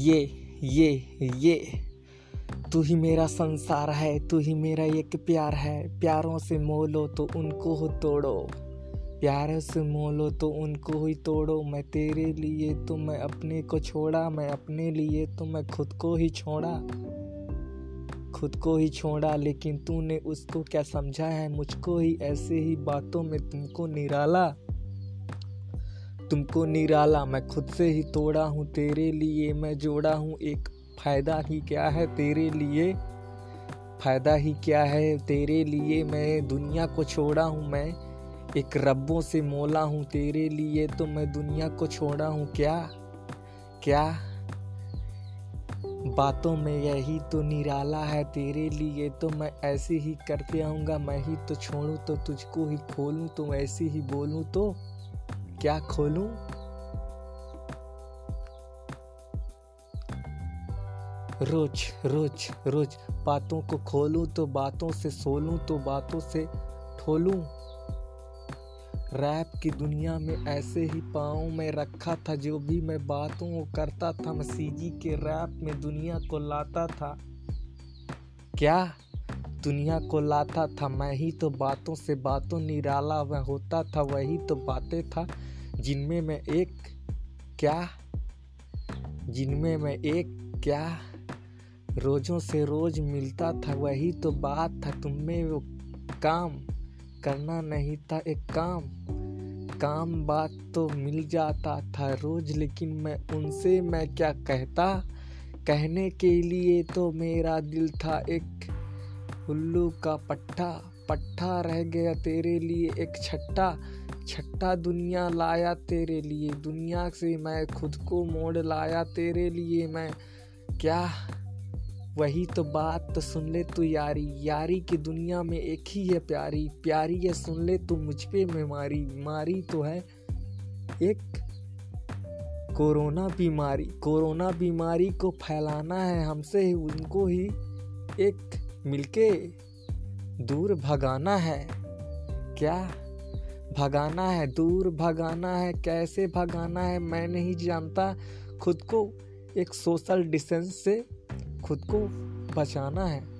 ये ये ये। तू ही मेरा संसार है, तू ही मेरा एक प्यार है। प्यारों से मोलो तो उनको हो तोड़ो। प्यार से मोलो तो उनको ही तोड़ो। मैं तेरे लिए तो मैं अपने को छोड़ा। मैं अपने लिए तो मैं खुद को ही छोड़ा। खुद को ही छोड़ा, लेकिन तूने उसको क्या समझा है? मुझको ही ऐसे ही बातों में तुमको निराला। तुमको निराला, मैं खुद से ही तोड़ा हूँ, तेरे लिए मैं जोड़ा हूँ। एक फ़ायदा ही क्या है तेरे लिए? फ़ायदा ही क्या है तेरे लिए? मैं दुनिया को छोड़ा हूँ, मैं एक रब्बों से मोला हूँ। तेरे लिए तो मैं दुनिया को छोड़ा हूँ, क्या? क्या? बातों में यही तो निराला है तेरे लिए तो मैं ऐसे ही करते आऊँगा। मैं ही तो छोड़ूँ तो तुझको ही खोलूँ तो ऐसे ही बोलूँ तो क्या खोलूं? रोज रोज रोज बातों को खोलूं तो बातों से सोलूं तो बातों से ठोलूं। रैप की दुनिया में ऐसे ही पाँव में रखा था जो भी मैं बातों करता था। मसीजी के रैप में दुनिया को लाता था। क्या? दुनिया को लाता था। मैं ही तो बातों से बातों निराला वह होता था, वही तो बातें था। जिनमें मैं एक क्या, जिनमें मैं एक क्या रोज़ों से रोज़ मिलता था, वही तो बात था तुम्हें वो काम करना नहीं था, एक काम काम बात तो मिल जाता था रोज़, लेकिन मैं उनसे मैं क्या कहता? कहने के लिए तो मेरा दिल था एक उल्लू का पट्टा पट्टा रह गया तेरे लिए एक छट्टा। छठा दुनिया लाया तेरे लिए, दुनिया से मैं खुद को मोड़ लाया तेरे लिए मैं। क्या? वही तो बात तो सुन ले तू यारी यारी की दुनिया में एक ही है प्यारी प्यारी है सुन ले तू मुझ पे मैं मारी मारी तो है एक कोरोना बीमारी कोरोना बीमारी को फैलाना है हमसे ही उनको ही एक मिलके दूर भगाना है। क्या? भगाना है, दूर भगाना है, कैसे भगाना है, मैं नहीं जानता। खुद को एक सोशल डिस्टेंस से खुद को बचाना है।